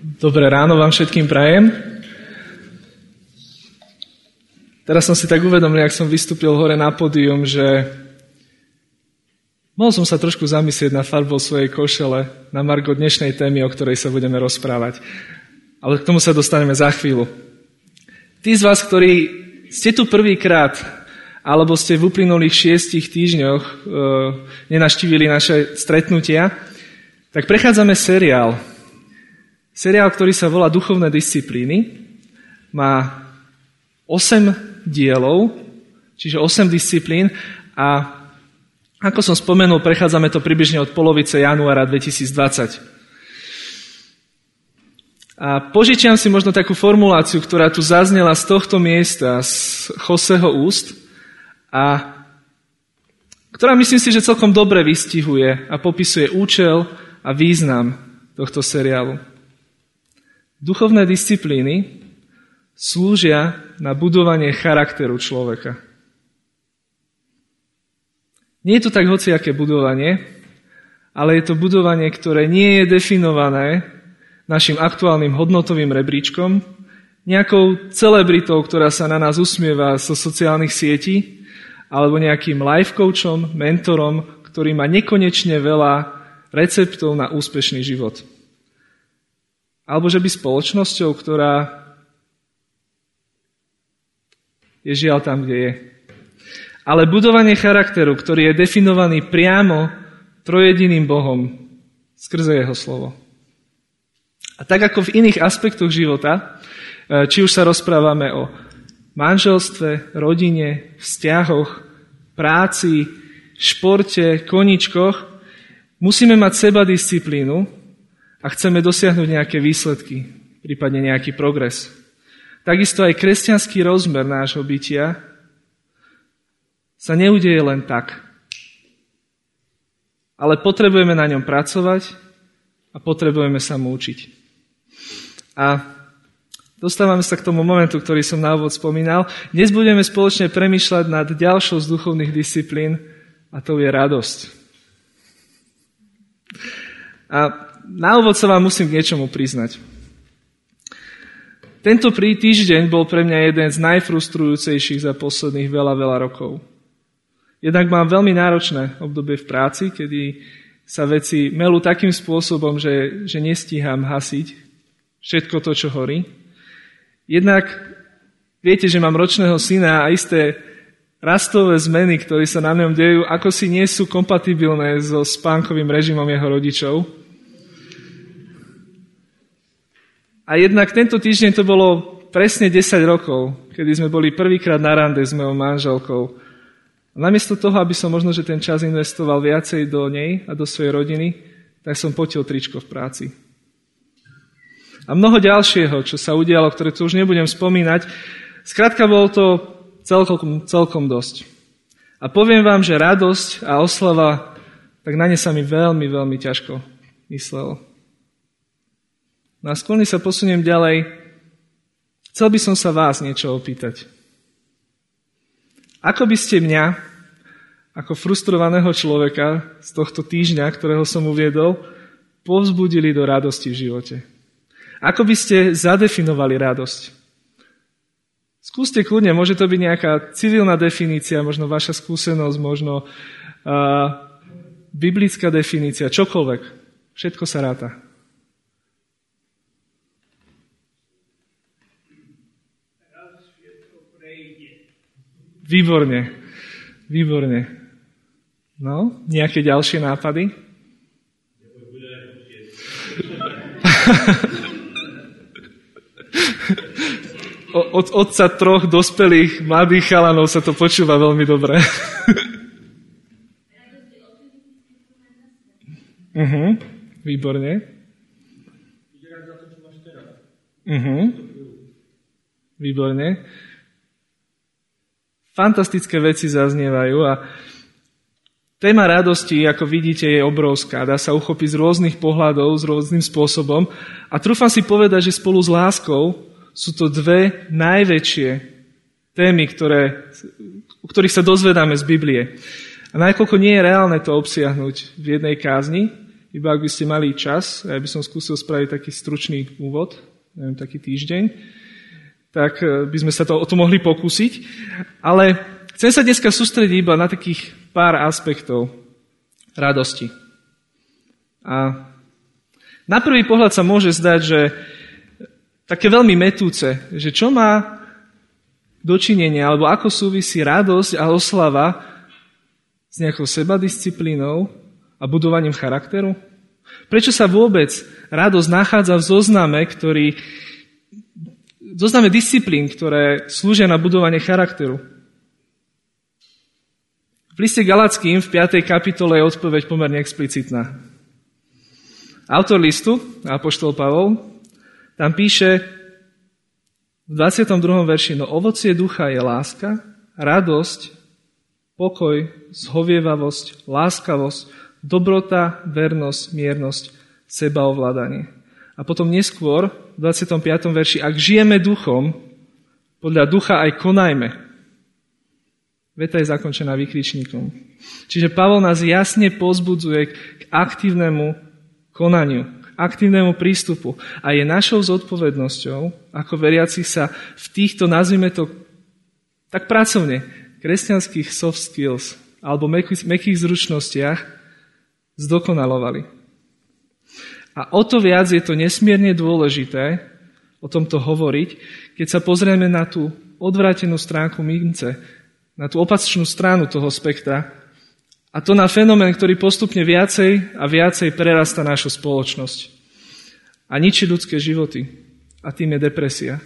Dobré ráno vám všetkým prajem. Teraz som si tak uvedomil, ak som vystúpil hore na pódium, že mohol som sa trošku zamyslieť na farbou svojej košele na margo dnešnej témy, o ktorej sa budeme rozprávať. Ale k tomu sa dostaneme za chvíľu. Tí z vás, ktorí ste tu prvýkrát, alebo ste v uplynulých šiestich týždňoch e, nenaštívili naše stretnutia, tak prechádzame seriál. Seriál, ktorý sa volá Duchovné disciplíny. Má 8 dielov, čiže 8 disciplín a ako som spomenul, prechádzame to približne od polovice januára 2020. A požičiam si možno takú formuláciu, ktorá tu zaznela z tohto miesta, z Joseho úst, a ktorá myslím si, že celkom dobre vystihuje a popisuje účel a význam tohto seriálu. Duchovné disciplíny slúžia na budovanie charakteru človeka. Nie je to tak hociaké budovanie, ale je to budovanie, ktoré nie je definované našim aktuálnym hodnotovým rebríčkom, nejakou celebritou, ktorá sa na nás usmieva zo sociálnych sietí, alebo nejakým life coachom, mentorom, ktorý má nekonečne veľa receptov na úspešný život. Alebo že by spoločnosťou, ktorá je žiaľ tam, kde je. Ale budovanie charakteru, ktorý je definovaný priamo trojediným Bohom skrze jeho slovo. A tak ako v iných aspektoch života, e, či už sa rozprávame o manželstve, rodine, vzťahoch, práci, športe, koničkoch, musíme mať seba disciplínu a chceme dosiahnuť nejaké výsledky, prípadne nejaký progres. Takisto aj kresťanský rozmer nášho bytia sa neudeje len tak. Ale potrebujeme na ňom pracovať a potrebujeme sa mu učiť. A dostávame sa k tomu momentu, ktorý som na úvod spomínal. Dnes budeme spoločne premyšľať nad ďalšou z duchovných disciplín a to je radosť. A na úvod sa vám musím k niečomu priznať. Tento prí týždeň bol pre mňa jeden z najfrustrujúcejších za posledných veľa, veľa rokov. Jednak mám veľmi náročné obdobie v práci, kedy sa veci melú takým spôsobom, že, že nestíham hasiť všetko to, čo horí. Jednak viete, že mám ročného syna a isté rastové zmeny, ktoré sa na ňom dejú, ako si nie sú kompatibilné so spánkovým režimom jeho rodičov. A jednak tento týždeň to bolo presne 10 rokov, kedy sme boli prvýkrát na rande s mojou manželkou. Namiesto toho, aby som možno, že ten čas investoval viacej do nej a do svojej rodiny, tak som potil tričko v práci a mnoho ďalšieho, čo sa udialo, ktoré tu už nebudem spomínať. Skrátka bol to celkom, celkom dosť. A poviem vám, že radosť a oslava, tak na ne sa mi veľmi, veľmi ťažko myslelo. No a skôr sa posuniem ďalej. Chcel by som sa vás niečo opýtať. Ako by ste mňa, ako frustrovaného človeka z tohto týždňa, ktorého som uviedol, povzbudili do radosti v živote? Ako by ste zadefinovali radosť? Skúste kľudne, môže to byť nejaká civilná definícia, možno vaša skúsenosť, možno uh, biblická definícia, čokoľvek. Všetko sa ráta. Výborne. Výborne. No, nejaké ďalšie nápady? od otca troch dospelých mladých chalanov sa to počúva veľmi dobre. uh-huh. Výborne. Uh-huh. Výborne. Fantastické veci zaznievajú a téma radosti, ako vidíte, je obrovská. Dá sa uchopiť z rôznych pohľadov, s rôznym spôsobom. A trúfam si povedať, že spolu s láskou sú to dve najväčšie témy, ktoré, o ktorých sa dozvedáme z Biblie. A nakoľko nie je reálne to obsiahnuť v jednej kázni, iba ak by ste mali čas, ja by som skúsil spraviť taký stručný úvod, neviem, taký týždeň, tak e, by sme sa to, o to mohli pokúsiť. Ale chcem sa dneska sústrediť iba na takých pár aspektov radosti. A na prvý pohľad sa môže zdať, že také veľmi metúce, že čo má dočinenia, alebo ako súvisí radosť a oslava s nejakou sebadisciplínou a budovaním charakteru? Prečo sa vôbec radosť nachádza v zozname, ktorý, zozname disciplín, ktoré slúžia na budovanie charakteru? V liste Galackým v 5. kapitole je odpoveď pomerne explicitná. Autor listu, Apoštol Pavol, tam píše v 22. verši, no ovocie ducha je láska, radosť, pokoj, zhovievavosť, láskavosť, dobrota, vernosť, miernosť, sebaovládanie. A potom neskôr, v 25. verši, ak žijeme duchom, podľa ducha aj konajme. Veta je zakončená vykričníkom. Čiže Pavol nás jasne pozbudzuje k aktívnemu konaniu, k aktívnemu prístupu. A je našou zodpovednosťou, ako veriacich sa v týchto, nazvime to tak pracovne, kresťanských soft skills alebo mekých zručnostiach zdokonalovali. A o to viac je to nesmierne dôležité o tomto hovoriť, keď sa pozrieme na tú odvrátenú stránku mince, na tú opačnú stranu toho spektra, a to na fenomén, ktorý postupne viacej a viacej prerasta našu spoločnosť a ničí ľudské životy. A tým je depresia.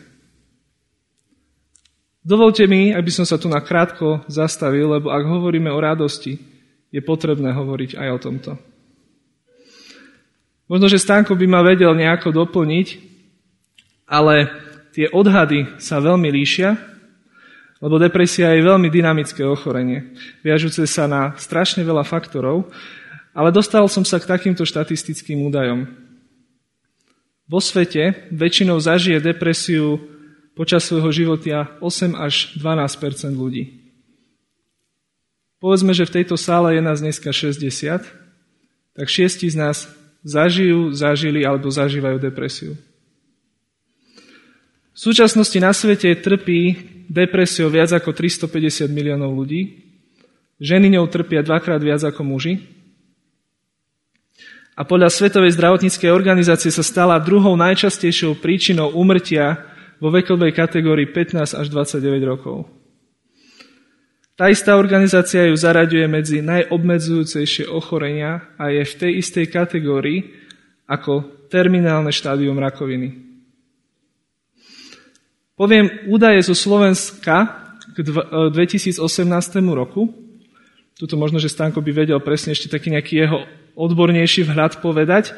Dovolte mi, aby som sa tu na krátko zastavil, lebo ak hovoríme o radosti, je potrebné hovoriť aj o tomto. Možno, že Stánko by ma vedel nejako doplniť, ale tie odhady sa veľmi líšia, lebo depresia je veľmi dynamické ochorenie, viažúce sa na strašne veľa faktorov, ale dostal som sa k takýmto štatistickým údajom. Vo svete väčšinou zažije depresiu počas svojho života 8 až 12% ľudí. Povedzme, že v tejto sále je nás dneska 60, tak šiesti z nás zažijú, zažili alebo zažívajú depresiu. V súčasnosti na svete trpí depresiou viac ako 350 miliónov ľudí. Ženy ňou trpia dvakrát viac ako muži. A podľa Svetovej zdravotníckej organizácie sa stala druhou najčastejšou príčinou umrtia vo vekovej kategórii 15 až 29 rokov. Tá istá organizácia ju zaraďuje medzi najobmedzujúcejšie ochorenia a je v tej istej kategórii ako terminálne štádium rakoviny. Poviem údaje zo Slovenska k 2018 e, roku. Tuto možno, že Stanko by vedel presne ešte taký nejaký jeho odbornejší vhľad povedať,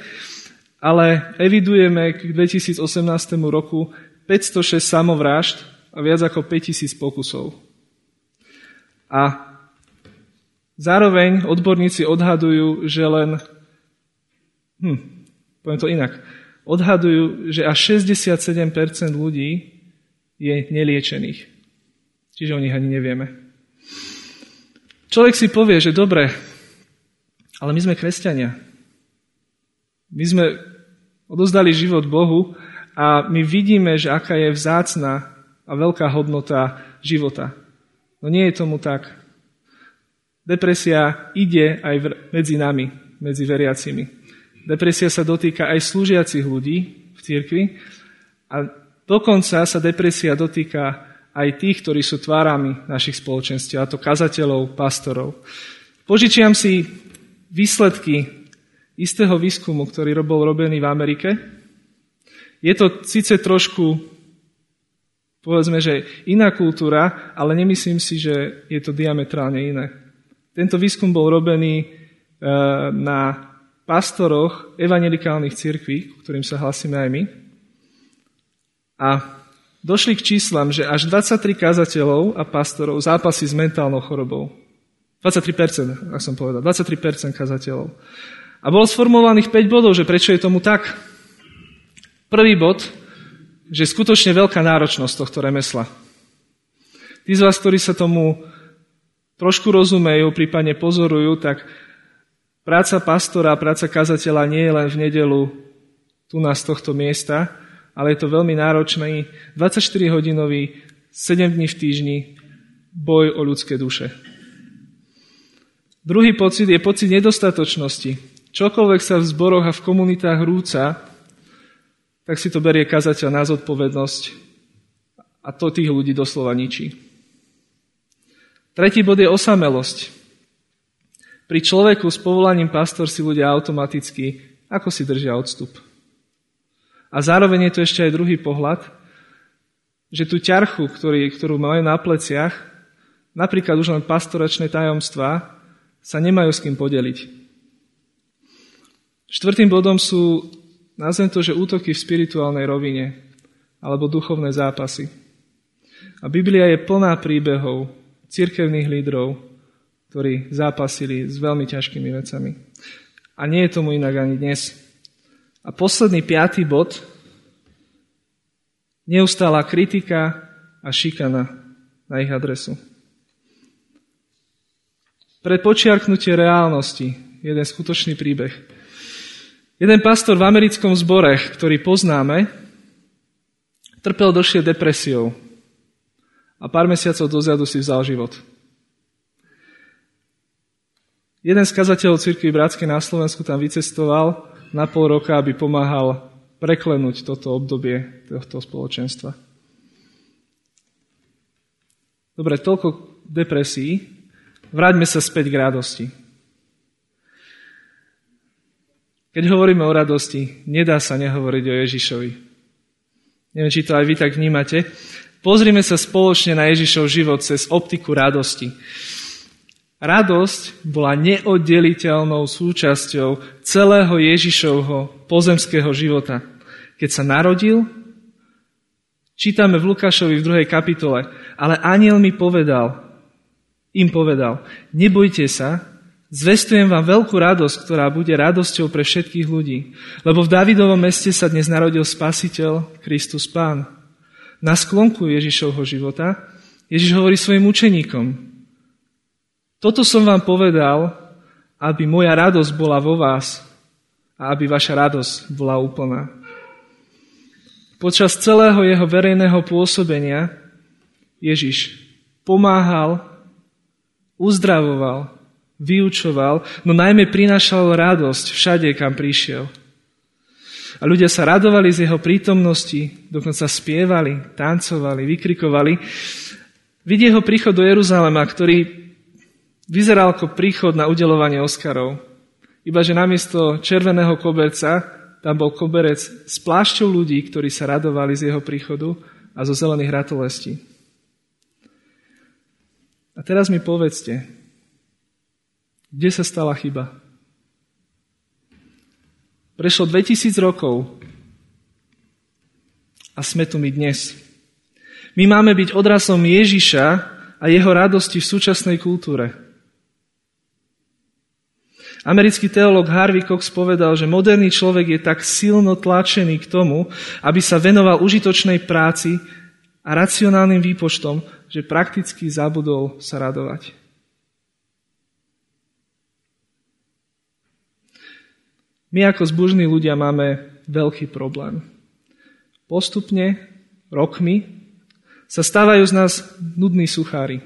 ale evidujeme k 2018 roku 506 samovrážd a viac ako 5000 pokusov. A zároveň odborníci odhadujú, že len, hm, poviem to inak, odhadujú, že až 67% ľudí je neliečených. Čiže o nich ani nevieme. Človek si povie, že dobre, ale my sme kresťania. My sme odozdali život Bohu a my vidíme, že aká je vzácna a veľká hodnota života. No nie je tomu tak. Depresia ide aj medzi nami, medzi veriacimi. Depresia sa dotýka aj slúžiacich ľudí v cirkvi a dokonca sa depresia dotýka aj tých, ktorí sú tvárami našich spoločenstiev, a to kazateľov, pastorov. Požičiam si výsledky istého výskumu, ktorý bol robený v Amerike. Je to síce trošku povedzme, že iná kultúra, ale nemyslím si, že je to diametrálne iné. Tento výskum bol robený e, na pastoroch evangelikálnych cirkví, ktorým sa hlasíme aj my. A došli k číslam, že až 23 kazateľov a pastorov zápasí s mentálnou chorobou. 23%, ak som povedal, 23% kazateľov. A bolo sformulovaných 5 bodov, že prečo je tomu tak. Prvý bod, že je skutočne veľká náročnosť tohto remesla. Tí z vás, ktorí sa tomu trošku rozumejú, prípadne pozorujú, tak Práca pastora, práca kazateľa nie je len v nedelu tu nás z tohto miesta, ale je to veľmi náročný 24-hodinový, 7 dní v týždni boj o ľudské duše. Druhý pocit je pocit nedostatočnosti. Čokoľvek sa v zboroch a v komunitách rúca, tak si to berie kazateľ na zodpovednosť a to tých ľudí doslova ničí. Tretí bod je osamelosť. Pri človeku s povolaním pastor si ľudia automaticky ako si držia odstup. A zároveň je tu ešte aj druhý pohľad, že tú ťarchu, ktorý, ktorú majú na pleciach, napríklad už len pastoračné tajomstvá, sa nemajú s kým podeliť. Štvrtým bodom sú, nazvem to, že útoky v spirituálnej rovine alebo duchovné zápasy. A Biblia je plná príbehov cirkevných lídrov, ktorí zápasili s veľmi ťažkými vecami. A nie je tomu inak ani dnes. A posledný piatý bod, neustála kritika a šikana na ich adresu. Pre počiarknutie reálnosti jeden skutočný príbeh. Jeden pastor v americkom zbore, ktorý poznáme, trpel dlhšie depresiou a pár mesiacov dozadu si vzal život. Jeden z kazateľov cirkvi Bratskej na Slovensku tam vycestoval na pol roka, aby pomáhal preklenúť toto obdobie tohto spoločenstva. Dobre, toľko depresí. Vráťme sa späť k radosti. Keď hovoríme o radosti, nedá sa nehovoriť o Ježišovi. Neviem, či to aj vy tak vnímate. Pozrime sa spoločne na Ježišov život cez optiku radosti. Radosť bola neoddeliteľnou súčasťou celého Ježišovho pozemského života. Keď sa narodil, čítame v Lukášovi v druhej kapitole, ale aniel mi povedal, im povedal, nebojte sa, zvestujem vám veľkú radosť, ktorá bude radosťou pre všetkých ľudí, lebo v Davidovom meste sa dnes narodil Spasiteľ, Kristus Pán. Na sklonku Ježišovho života Ježiš hovorí svojim učeníkom, toto som vám povedal, aby moja radosť bola vo vás a aby vaša radosť bola úplná. Počas celého jeho verejného pôsobenia Ježiš pomáhal, uzdravoval, vyučoval, no najmä prinášal radosť všade, kam prišiel. A ľudia sa radovali z jeho prítomnosti, dokonca spievali, tancovali, vykrikovali. Vidie jeho príchod do Jeruzalema, ktorý Vyzeral ako príchod na udelovanie Oscarov. Iba, že namiesto červeného koberca tam bol koberec s plášťou ľudí, ktorí sa radovali z jeho príchodu a zo zelených ratolestí. A teraz mi povedzte, kde sa stala chyba? Prešlo 2000 rokov a sme tu my dnes. My máme byť odrasom Ježiša a jeho radosti v súčasnej kultúre. Americký teológ Harvey Cox povedal, že moderný človek je tak silno tlačený k tomu, aby sa venoval užitočnej práci a racionálnym výpočtom, že prakticky zabudol sa radovať. My ako zbužní ľudia máme veľký problém. Postupne, rokmi, sa stávajú z nás nudní suchári.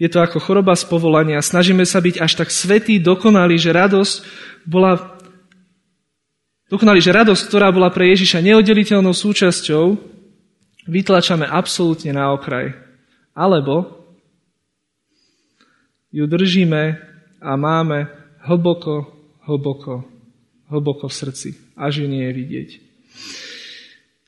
Je to ako choroba z povolania. Snažíme sa byť až tak svetý, dokonalý, že radosť bola dokonalý, že radosť, ktorá bola pre Ježiša neoddeliteľnou súčasťou, vytlačame absolútne na okraj. Alebo ju držíme a máme hlboko, hlboko, hlboko v srdci, až ju nie je vidieť.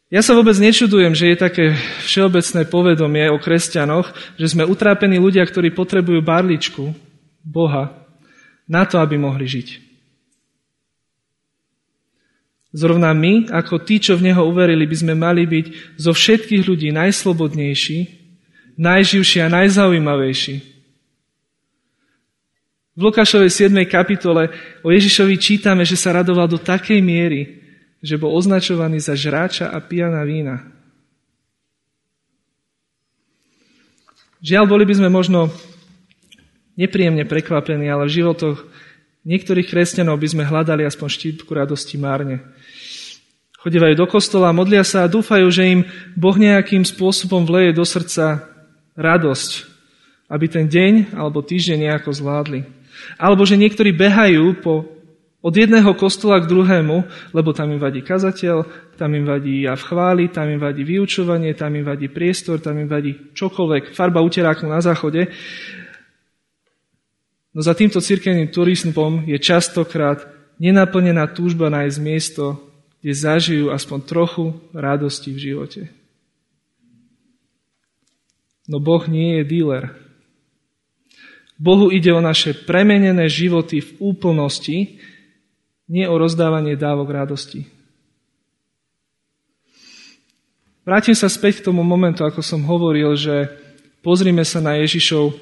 Ja sa vôbec nečudujem, že je také všeobecné povedomie o kresťanoch, že sme utrápení ľudia, ktorí potrebujú barličku Boha na to, aby mohli žiť. Zrovna my, ako tí, čo v Neho uverili, by sme mali byť zo všetkých ľudí najslobodnejší, najživší a najzaujímavejší. V Lukášovej 7. kapitole o Ježišovi čítame, že sa radoval do takej miery, že bol označovaný za žráča a pijana vína. Žiaľ, boli by sme možno nepríjemne prekvapení, ale v životoch Niektorých kresťanov by sme hľadali aspoň štítku radosti márne. Chodívajú do kostola, modlia sa a dúfajú, že im Boh nejakým spôsobom vleje do srdca radosť, aby ten deň alebo týždeň nejako zvládli. Alebo že niektorí behajú po od jedného kostola k druhému, lebo tam im vadí kazateľ, tam im vadí ja v chváli, tam im vadí vyučovanie, tam im vadí priestor, tam im vadí čokoľvek, farba uteráku na záchode. No za týmto cirkevným turizmom je častokrát nenaplnená túžba nájsť miesto, kde zažijú aspoň trochu radosti v živote. No Boh nie je dealer. Bohu ide o naše premenené životy v úplnosti, nie o rozdávanie dávok radosti. Vrátim sa späť k tomu momentu, ako som hovoril, že pozrime sa na Ježišov,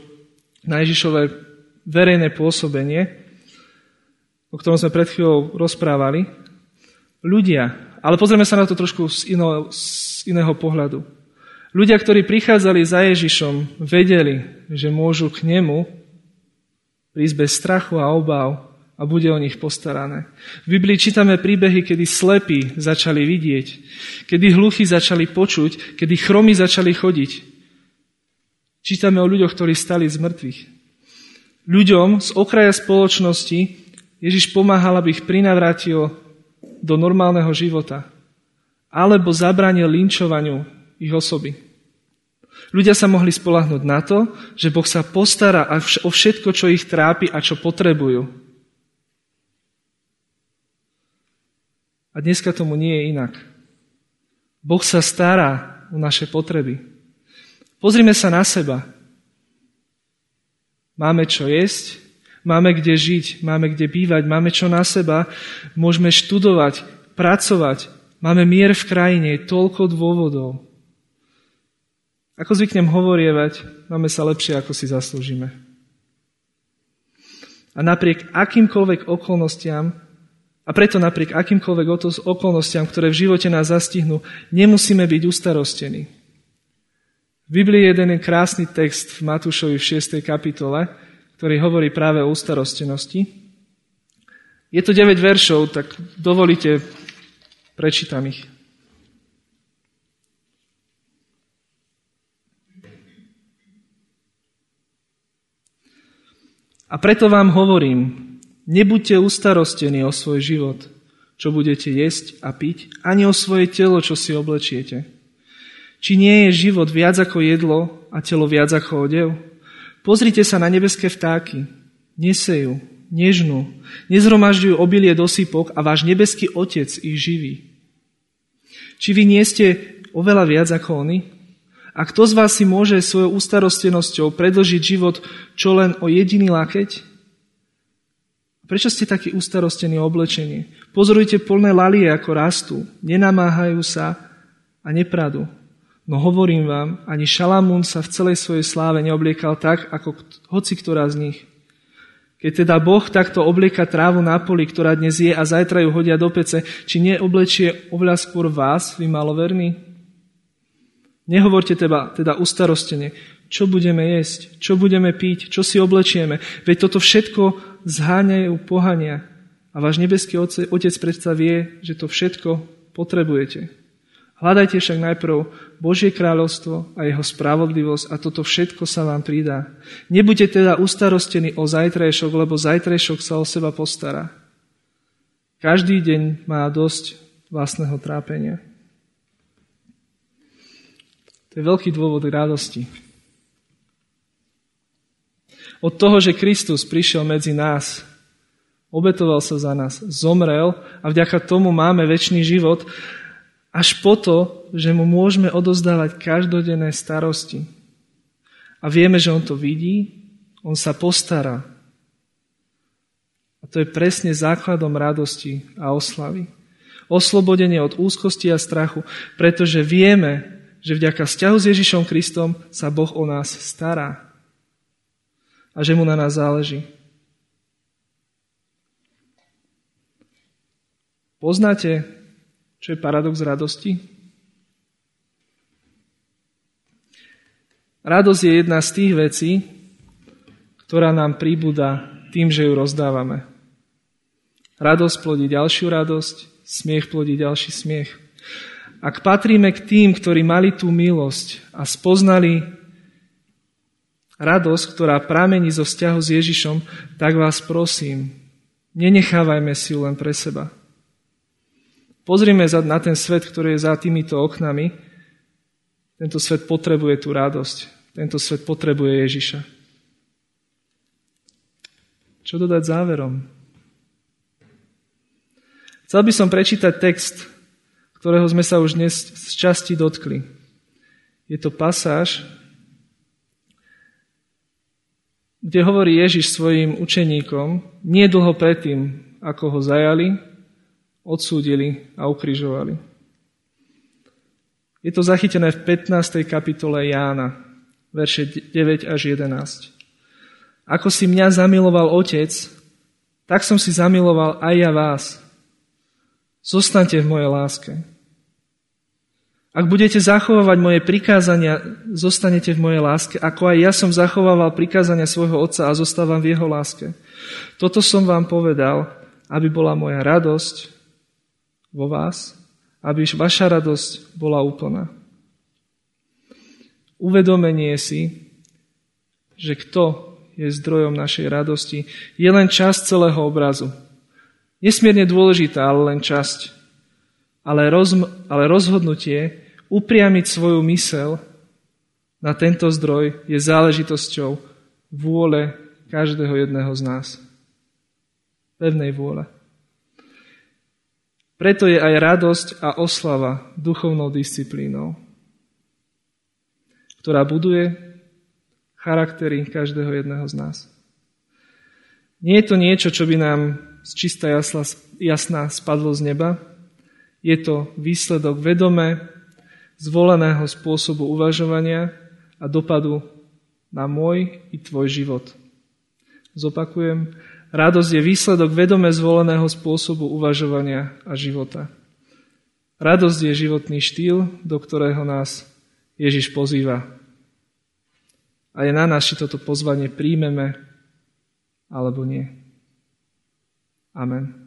na Ježišové verejné pôsobenie, o ktorom sme pred chvíľou rozprávali. Ľudia, ale pozrieme sa na to trošku z iného, z iného pohľadu. Ľudia, ktorí prichádzali za Ježišom, vedeli, že môžu k nemu prísť bez strachu a obav, a bude o nich postarané. V Biblii čítame príbehy, kedy slepí začali vidieť, kedy hluchy začali počuť, kedy chromy začali chodiť. Čítame o ľuďoch, ktorí stali z mŕtvych. Ľuďom z okraja spoločnosti Ježiš pomáhal, aby ich prinavrátil do normálneho života. Alebo zabránil linčovaniu ich osoby. Ľudia sa mohli spolahnuť na to, že Boh sa postará o všetko, čo ich trápi a čo potrebujú. A dneska tomu nie je inak. Boh sa stará o naše potreby. Pozrime sa na seba. Máme čo jesť, máme kde žiť, máme kde bývať, máme čo na seba, môžeme študovať, pracovať, máme mier v krajine, je toľko dôvodov. Ako zvyknem hovorievať, máme sa lepšie, ako si zaslúžime. A napriek akýmkoľvek okolnostiam a preto napriek akýmkoľvek okolnostiam, ktoré v živote nás zastihnú, nemusíme byť ustarostení. V Biblii je jeden krásny text v Matúšovi v 6. kapitole, ktorý hovorí práve o ustarostenosti. Je to 9 veršov, tak dovolite, prečítam ich. A preto vám hovorím, Nebuďte ustarostení o svoj život, čo budete jesť a piť, ani o svoje telo, čo si oblečiete. Či nie je život viac ako jedlo a telo viac ako odev? Pozrite sa na nebeské vtáky. Nesejú, nežnú, nezhromažďujú obilie do sypok a váš nebeský Otec ich živí. Či vy nie ste oveľa viac ako oni? A kto z vás si môže svojou ustarostenosťou predlžiť život čo len o jediný lakeť? Prečo ste takí ustarostení oblečenie? Pozorujte plné lalie, ako rastú. Nenamáhajú sa a nepradu. No hovorím vám, ani Šalamún sa v celej svojej sláve neobliekal tak, ako hoci ktorá z nich. Keď teda Boh takto oblieka trávu na poli, ktorá dnes je a zajtra ju hodia do pece, či neoblečie oveľa skôr vás, vy maloverní? Nehovorte teda, teda ustarostene, čo budeme jesť, čo budeme piť, čo si oblečieme. Veď toto všetko zháňajú pohania. A váš nebeský Otec predsa vie, že to všetko potrebujete. Hľadajte však najprv Božie kráľovstvo a jeho spravodlivosť a toto všetko sa vám pridá. Nebuďte teda ustarostení o zajtrajšok, lebo zajtrajšok sa o seba postará. Každý deň má dosť vlastného trápenia. To je veľký dôvod radosti. Od toho, že Kristus prišiel medzi nás, obetoval sa za nás, zomrel a vďaka tomu máme väčší život, až po to, že mu môžeme odozdávať každodenné starosti. A vieme, že on to vidí, on sa postará. A to je presne základom radosti a oslavy. Oslobodenie od úzkosti a strachu, pretože vieme, že vďaka vzťahu s Ježišom Kristom sa Boh o nás stará a že mu na nás záleží. Poznáte, čo je paradox radosti? Radosť je jedna z tých vecí, ktorá nám príbuda tým, že ju rozdávame. Radosť plodí ďalšiu radosť, smiech plodí ďalší smiech. Ak patríme k tým, ktorí mali tú milosť a spoznali radosť, ktorá pramení zo vzťahu s Ježišom, tak vás prosím, nenechávajme si ju len pre seba. Pozrime na ten svet, ktorý je za týmito oknami. Tento svet potrebuje tú radosť. Tento svet potrebuje Ježiša. Čo dodať záverom? Chcel by som prečítať text, ktorého sme sa už dnes z časti dotkli. Je to pasáž, kde hovorí Ježiš svojim učeníkom, nie dlho predtým, ako ho zajali, odsúdili a ukrižovali. Je to zachytené v 15. kapitole Jána, verše 9 až 11. Ako si mňa zamiloval Otec, tak som si zamiloval aj ja vás. Zostaňte v mojej láske. Ak budete zachovávať moje prikázania, zostanete v mojej láske, ako aj ja som zachovával prikázania svojho Otca a zostávam v jeho láske. Toto som vám povedal, aby bola moja radosť vo vás, aby vaša radosť bola úplná. Uvedomenie si, že kto je zdrojom našej radosti, je len časť celého obrazu. Nesmierne dôležitá, ale len časť. Ale, roz, ale rozhodnutie upriamiť svoju mysel na tento zdroj je záležitosťou vôle každého jedného z nás. Pevnej vôle. Preto je aj radosť a oslava duchovnou disciplínou, ktorá buduje charaktery každého jedného z nás. Nie je to niečo, čo by nám z čistá jasná, jasná spadlo z neba. Je to výsledok vedome zvoleného spôsobu uvažovania a dopadu na môj i tvoj život. Zopakujem, Radosť je výsledok vedome zvoleného spôsobu uvažovania a života. Radosť je životný štýl, do ktorého nás Ježiš pozýva. A je na nás, či toto pozvanie príjmeme alebo nie. Amen.